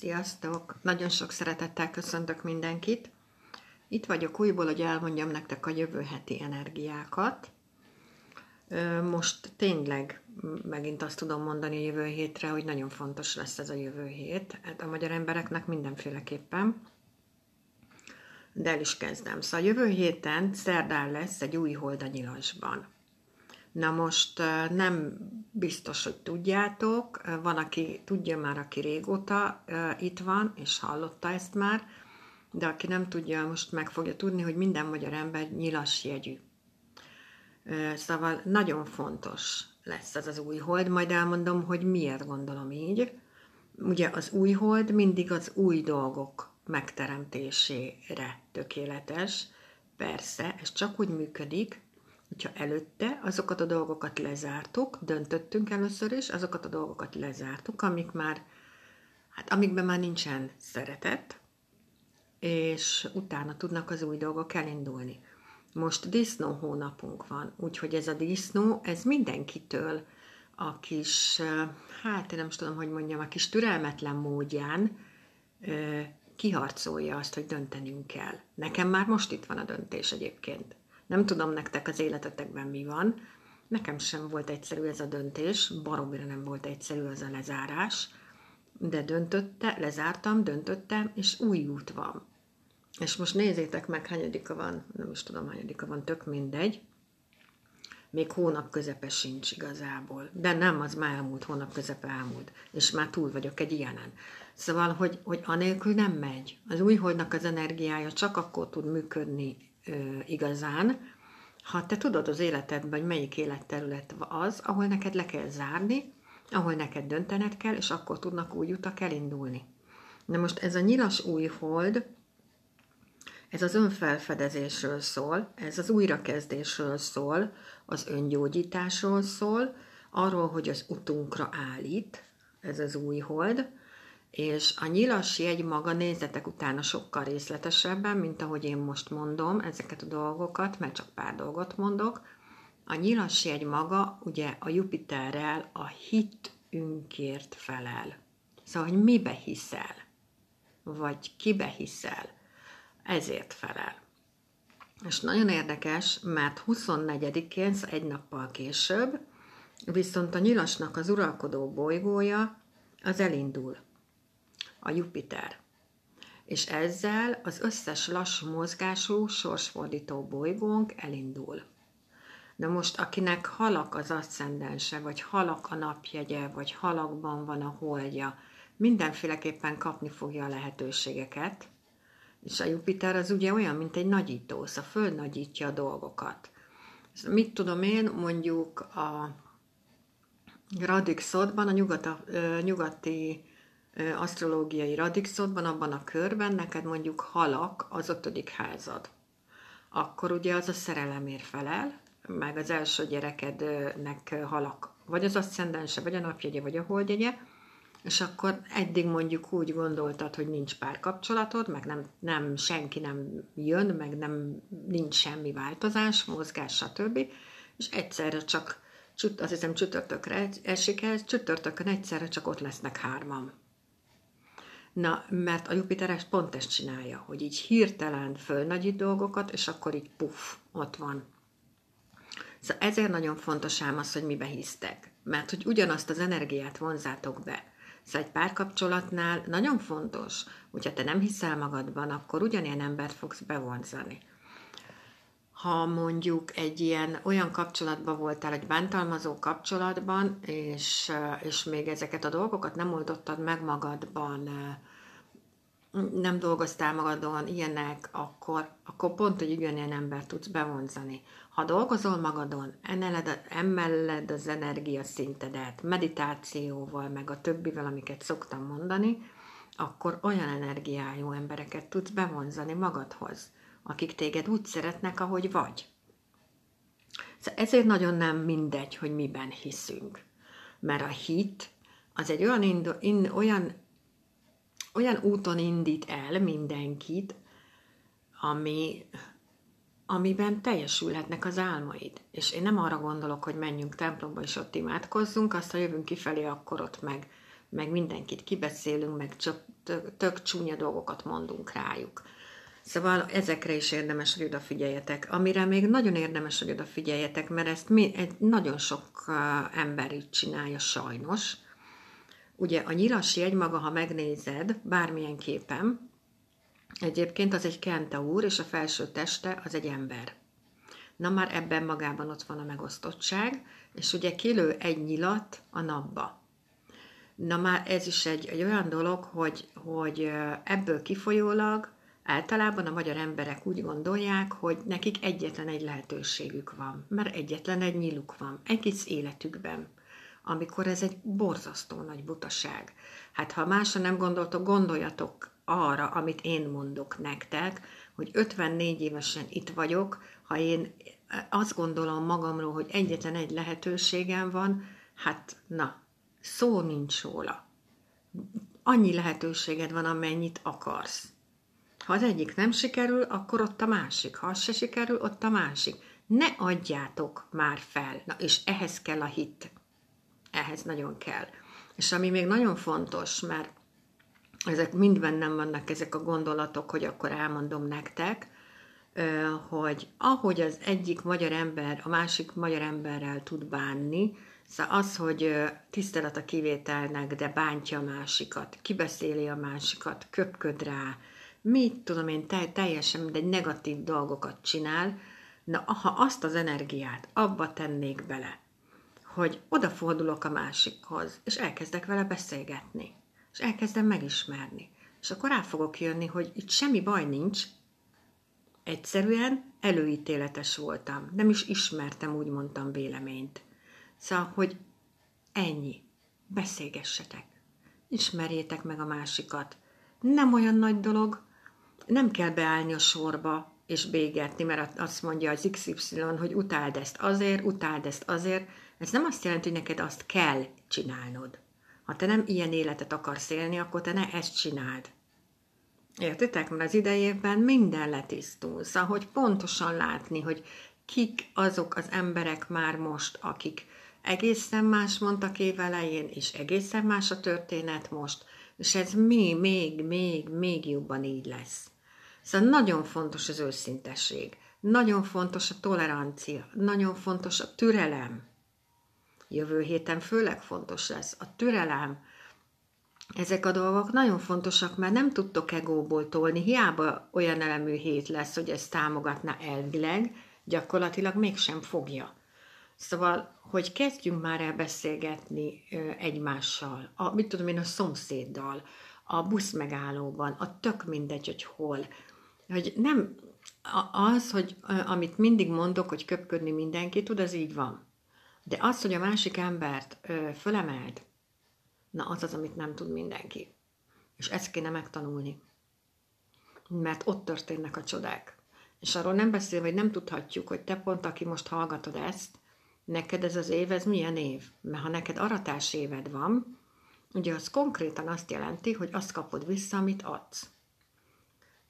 Sziasztok! Nagyon sok szeretettel köszöntök mindenkit. Itt vagyok újból, hogy elmondjam nektek a jövő heti energiákat. Most tényleg megint azt tudom mondani a jövő hétre, hogy nagyon fontos lesz ez a jövő hét. Hát a magyar embereknek mindenféleképpen. De el is kezdem. Szóval jövő héten szerdán lesz egy új hold a nyilasban. Na most nem biztos, hogy tudjátok, van, aki tudja már, aki régóta itt van, és hallotta ezt már, de aki nem tudja, most meg fogja tudni, hogy minden magyar ember nyilas jegyű. Szóval nagyon fontos lesz ez az új hold, majd elmondom, hogy miért gondolom így. Ugye az új hold mindig az új dolgok megteremtésére tökéletes. Persze, ez csak úgy működik, hogyha előtte azokat a dolgokat lezártuk, döntöttünk először is, azokat a dolgokat lezártuk, amik már, hát amikben már nincsen szeretet, és utána tudnak az új dolgok elindulni. Most disznó hónapunk van, úgyhogy ez a disznó, ez mindenkitől a kis, hát én nem is tudom, hogy mondjam, a kis türelmetlen módján kiharcolja azt, hogy döntenünk kell. Nekem már most itt van a döntés egyébként. Nem tudom nektek az életetekben mi van. Nekem sem volt egyszerű ez a döntés, baromira nem volt egyszerű az a lezárás, de döntötte, lezártam, döntöttem, és új út van. És most nézzétek meg, hányadika van, nem is tudom, hányadika van, tök mindegy. Még hónap közepe sincs igazából. De nem, az már elmúlt, hónap közepe elmúlt. És már túl vagyok egy ilyenen. Szóval, hogy, hogy anélkül nem megy. Az új holdnak az energiája csak akkor tud működni igazán, ha te tudod az életedben, hogy melyik életterület az, ahol neked le kell zárni, ahol neked döntened kell, és akkor tudnak új utak elindulni. Na most ez a nyilas új hold, ez az önfelfedezésről szól, ez az újrakezdésről szól, az öngyógyításról szól, arról, hogy az utunkra állít, ez az új hold, és a nyilas jegy maga nézzetek utána sokkal részletesebben, mint ahogy én most mondom ezeket a dolgokat, mert csak pár dolgot mondok. A nyilas jegy maga ugye a Jupiterrel a hitünkért felel. Szóval, hogy mibe hiszel, vagy kibe hiszel, ezért felel. És nagyon érdekes, mert 24-én, szóval egy nappal később, viszont a nyilasnak az uralkodó bolygója az elindul a Jupiter. És ezzel az összes lassú mozgású, sorsfordító bolygónk elindul. Na most, akinek halak az asszendense, vagy halak a napjegye, vagy halakban van a holdja, mindenféleképpen kapni fogja a lehetőségeket, és a Jupiter az ugye olyan, mint egy nagyító, szóval fölnagyítja a dolgokat. Mit tudom én, mondjuk a Radixodban, a nyugata, nyugati asztrológiai radixodban, abban a körben neked mondjuk halak az ötödik házad. Akkor ugye az a szerelemért felel, meg az első gyerekednek halak, vagy az aszcendense, vagy a napjegye, vagy a holdjegye, és akkor eddig mondjuk úgy gondoltad, hogy nincs párkapcsolatod, meg nem, nem senki nem jön, meg nem nincs semmi változás, mozgás, stb. És egyszerre csak, azt hiszem csütörtökre esik el, csütörtökön egyszerre csak ott lesznek hárman. Na, mert a Jupiter pont ezt csinálja, hogy így hirtelen fölnagyít dolgokat, és akkor így puff, ott van. Szóval ezért nagyon fontos ám az, hogy mibe hisztek. Mert hogy ugyanazt az energiát vonzátok be. Szóval egy párkapcsolatnál nagyon fontos, hogyha te nem hiszel magadban, akkor ugyanilyen embert fogsz bevonzani ha mondjuk egy ilyen olyan kapcsolatban voltál, egy bántalmazó kapcsolatban, és, és még ezeket a dolgokat nem oldottad meg magadban, nem dolgoztál magadon ilyenek, akkor, akkor pont, hogy ugyanilyen ember tudsz bevonzani. Ha dolgozol magadon, emeled, emeled az energiaszintedet, meditációval, meg a többivel, amiket szoktam mondani, akkor olyan energiájú embereket tudsz bevonzani magadhoz akik téged úgy szeretnek, ahogy vagy. Szóval ezért nagyon nem mindegy, hogy miben hiszünk. Mert a hit az egy olyan, indu, in, olyan, olyan úton indít el mindenkit, ami, amiben teljesülhetnek az álmaid. És én nem arra gondolok, hogy menjünk templomba és ott imádkozzunk, azt ha jövünk kifelé, akkor ott meg meg mindenkit kibeszélünk, meg csak tök, tök csúnya dolgokat mondunk rájuk. Szóval ezekre is érdemes, hogy odafigyeljetek. Amire még nagyon érdemes, hogy odafigyeljetek, mert ezt mi, egy nagyon sok ember így csinálja sajnos. Ugye a nyilas maga, ha megnézed, bármilyen képen, egyébként az egy kentaur, és a felső teste az egy ember. Na már ebben magában ott van a megosztottság, és ugye kilő egy nyilat a napba. Na már ez is egy, egy olyan dolog, hogy, hogy ebből kifolyólag Általában a magyar emberek úgy gondolják, hogy nekik egyetlen egy lehetőségük van, mert egyetlen egy nyíluk van, egész életükben, amikor ez egy borzasztó nagy butaság. Hát ha másra nem gondoltok, gondoljatok arra, amit én mondok nektek, hogy 54 évesen itt vagyok, ha én azt gondolom magamról, hogy egyetlen egy lehetőségem van, hát na, szó nincs róla. Annyi lehetőséged van, amennyit akarsz. Ha az egyik nem sikerül, akkor ott a másik. Ha az se sikerül, ott a másik. Ne adjátok már fel. Na, és ehhez kell a hit. Ehhez nagyon kell. És ami még nagyon fontos, mert ezek mind bennem vannak ezek a gondolatok, hogy akkor elmondom nektek, hogy ahogy az egyik magyar ember a másik magyar emberrel tud bánni, szóval az, hogy tisztelet a kivételnek, de bántja a másikat, kibeszéli a másikat, köpköd rá, mit tudom én, teljesen mindegy negatív dolgokat csinál, na ha azt az energiát abba tennék bele, hogy odafordulok a másikhoz, és elkezdek vele beszélgetni, és elkezdem megismerni, és akkor rá fogok jönni, hogy itt semmi baj nincs, egyszerűen előítéletes voltam, nem is ismertem, úgy mondtam véleményt. Szóval, hogy ennyi, beszélgessetek, ismerjétek meg a másikat. Nem olyan nagy dolog, nem kell beállni a sorba és bégetni, mert azt mondja az XY, hogy utáld ezt azért, utáld ezt azért. Ez nem azt jelenti, hogy neked azt kell csinálnod. Ha te nem ilyen életet akarsz élni, akkor te ne ezt csináld. Értitek? Mert az idejében minden letisztul. Szóval, hogy pontosan látni, hogy kik azok az emberek már most, akik egészen más mondtak évelején, és egészen más a történet most, és ez mi még, még, még jobban így lesz. Szóval nagyon fontos az őszintesség, nagyon fontos a tolerancia, nagyon fontos a türelem. Jövő héten főleg fontos lesz a türelem. Ezek a dolgok nagyon fontosak, mert nem tudtok egóból tolni, hiába olyan elemű hét lesz, hogy ezt támogatna elvileg, gyakorlatilag mégsem fogja. Szóval, hogy kezdjünk már el beszélgetni egymással, a, mit tudom én, a szomszéddal, a buszmegállóban, a tök mindegy, hogy hol, hogy nem az, hogy amit mindig mondok, hogy köpködni mindenki tud, az így van. De az, hogy a másik embert ö, fölemeld, na az az, amit nem tud mindenki. És ezt kéne megtanulni. Mert ott történnek a csodák. És arról nem beszélve, hogy nem tudhatjuk, hogy te pont, aki most hallgatod ezt, neked ez az év, ez milyen év? Mert ha neked aratás éved van, ugye az konkrétan azt jelenti, hogy azt kapod vissza, amit adsz.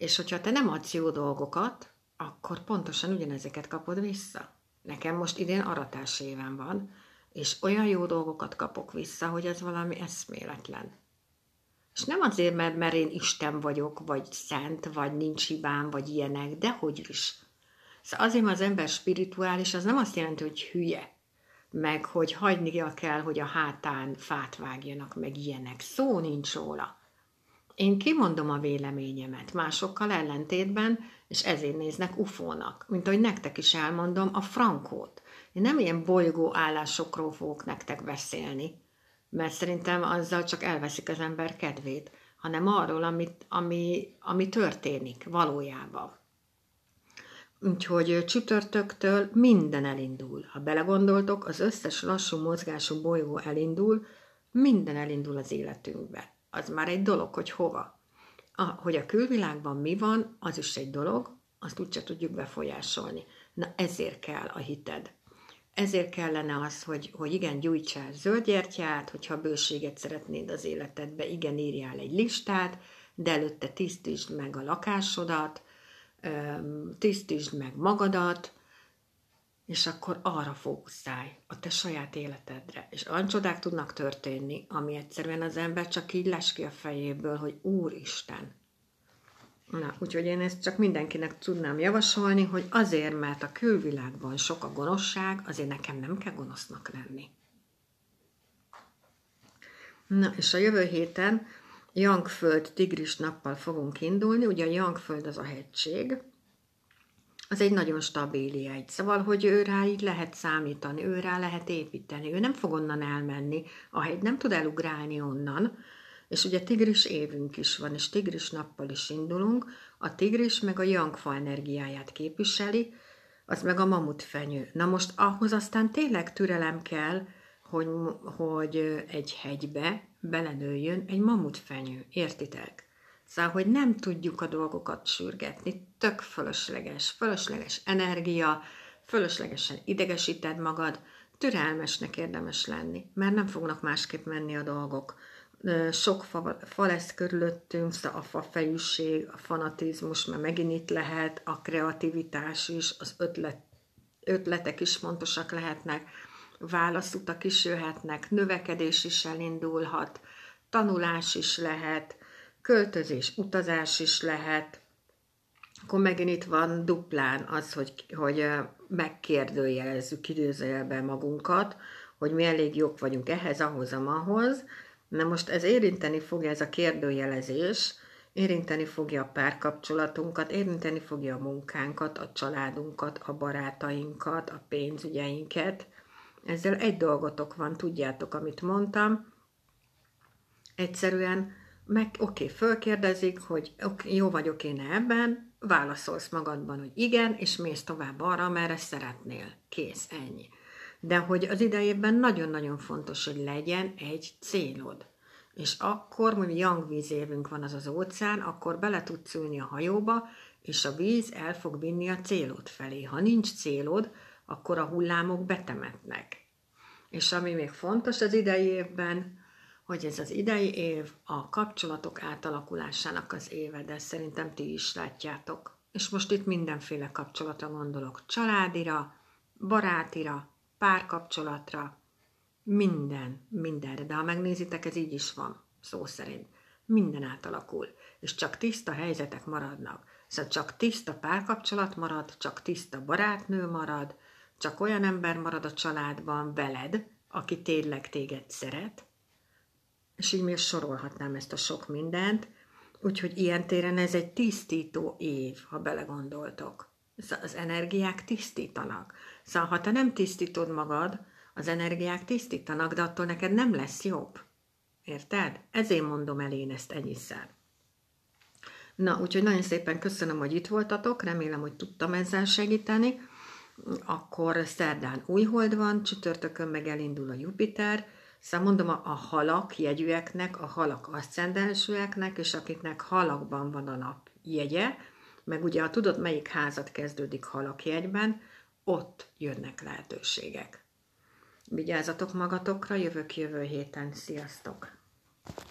És hogyha te nem adsz jó dolgokat, akkor pontosan ugyanezeket kapod vissza. Nekem most idén aratás éven van, és olyan jó dolgokat kapok vissza, hogy ez valami eszméletlen. És nem azért, mert, mert én Isten vagyok, vagy szent, vagy nincs hibám, vagy ilyenek, de hogy is. Szóval azért, mert az ember spirituális, az nem azt jelenti, hogy hülye, meg hogy hagynia kell, hogy a hátán fát vágjanak, meg ilyenek. Szó nincs róla. Én kimondom a véleményemet másokkal ellentétben, és ezért néznek ufónak, mint ahogy nektek is elmondom a frankót. Én nem ilyen bolygó állásokról fogok nektek beszélni, mert szerintem azzal csak elveszik az ember kedvét, hanem arról, amit, ami, ami történik valójában. Úgyhogy csütörtöktől minden elindul. Ha belegondoltok, az összes lassú mozgású bolygó elindul, minden elindul az életünkbe az már egy dolog, hogy hova. A, hogy a külvilágban mi van, az is egy dolog, azt úgyse tudjuk befolyásolni. Na ezért kell a hited. Ezért kellene az, hogy, hogy igen, gyújtsál zöldgyertyát, hogyha bőséget szeretnéd az életedbe, igen, írjál egy listát, de előtte tisztítsd meg a lakásodat, tisztítsd meg magadat, és akkor arra fókuszálj, a te saját életedre. És olyan csodák tudnak történni, ami egyszerűen az ember csak így les ki a fejéből, hogy Úristen. Na, úgyhogy én ezt csak mindenkinek tudnám javasolni, hogy azért, mert a külvilágban sok a gonoszság, azért nekem nem kell gonosznak lenni. Na, és a jövő héten Jangföld tigris nappal fogunk indulni, ugye a Jangföld az a hegység, az egy nagyon stabil jegy. Szóval, hogy ő rá így lehet számítani, ő rá lehet építeni, ő nem fog onnan elmenni, a hegy nem tud elugrálni onnan, és ugye tigris évünk is van, és tigris nappal is indulunk, a tigris meg a jangfa energiáját képviseli, az meg a mamutfenyő. Na most ahhoz aztán tényleg türelem kell, hogy, hogy egy hegybe belenőjön egy mamutfenyő, értitek? Szóval, hogy nem tudjuk a dolgokat sürgetni, tök fölösleges, fölösleges energia, fölöslegesen idegesíted magad, türelmesnek érdemes lenni, mert nem fognak másképp menni a dolgok. Sok fa, fa lesz körülöttünk, szóval a fa fejűség, a fanatizmus, mert megint itt lehet, a kreativitás is, az ötlet, ötletek is fontosak lehetnek, válaszutak is jöhetnek, növekedés is elindulhat, tanulás is lehet, költözés, utazás is lehet, akkor megint itt van duplán az, hogy, hogy megkérdőjelezzük időzőjelben magunkat, hogy mi elég jók vagyunk ehhez, ahhoz, amahoz. Na most ez érinteni fogja ez a kérdőjelezés, érinteni fogja a párkapcsolatunkat, érinteni fogja a munkánkat, a családunkat, a barátainkat, a pénzügyeinket. Ezzel egy dolgotok van, tudjátok, amit mondtam. Egyszerűen meg oké, fölkérdezik, hogy okay, jó vagyok én ebben, válaszolsz magadban, hogy igen, és mész tovább arra, merre szeretnél. Kész, ennyi. De hogy az idejében nagyon-nagyon fontos, hogy legyen egy célod. És akkor, mondjuk young vízévünk van az az óceán, akkor bele tudsz ülni a hajóba, és a víz el fog vinni a célod felé. Ha nincs célod, akkor a hullámok betemetnek. És ami még fontos az idei évben, hogy ez az idei év a kapcsolatok átalakulásának az éve, de szerintem ti is látjátok. És most itt mindenféle kapcsolatra gondolok. Családira, barátira, párkapcsolatra, minden, mindenre. De ha megnézitek, ez így is van, szó szerint. Minden átalakul, és csak tiszta helyzetek maradnak. Szóval csak tiszta párkapcsolat marad, csak tiszta barátnő marad, csak olyan ember marad a családban veled, aki tényleg téged szeret, és így még sorolhatnám ezt a sok mindent, úgyhogy ilyen téren ez egy tisztító év, ha belegondoltok. Az energiák tisztítanak. Szóval, ha te nem tisztítod magad, az energiák tisztítanak, de attól neked nem lesz jobb. Érted? Ezért mondom el én ezt ennyiszer. Na, úgyhogy nagyon szépen köszönöm, hogy itt voltatok, remélem, hogy tudtam ezzel segíteni. Akkor szerdán új hold van, csütörtökön meg elindul a Jupiter, Szóval mondom, a, halak jegyűeknek, a halak aszcendensűeknek, és akiknek halakban van a nap jegye, meg ugye, ha tudod, melyik házat kezdődik halakjegyben, ott jönnek lehetőségek. Vigyázzatok magatokra, jövök jövő héten. Sziasztok!